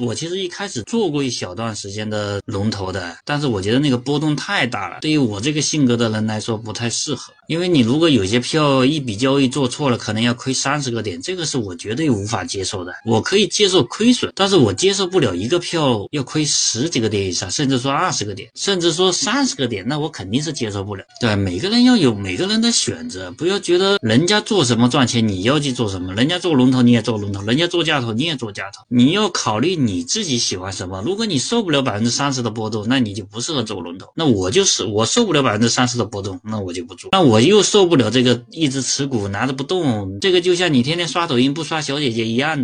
我其实一开始做过一小段时间的龙头的，但是我觉得那个波动太大了，对于我这个性格的人来说不太适合。因为你如果有些票一笔交易做错了，可能要亏三十个点，这个是我绝对无法接受的。我可以接受亏损，但是我接受不了一个票要亏十几个点以上，甚至说二十个点，甚至说三十个点，那我肯定是接受不了。对，每个人要有每个人的选择，不要觉得人家做什么赚钱，你要去做什么；人家做龙头，你也做龙头；人家做价头，你也做价头。你要考虑。你自己喜欢什么？如果你受不了百分之三十的波动，那你就不适合做龙头。那我就是我受不了百分之三十的波动，那我就不做。那我又受不了这个一直持股拿着不动，这个就像你天天刷抖音不刷小姐姐一样的。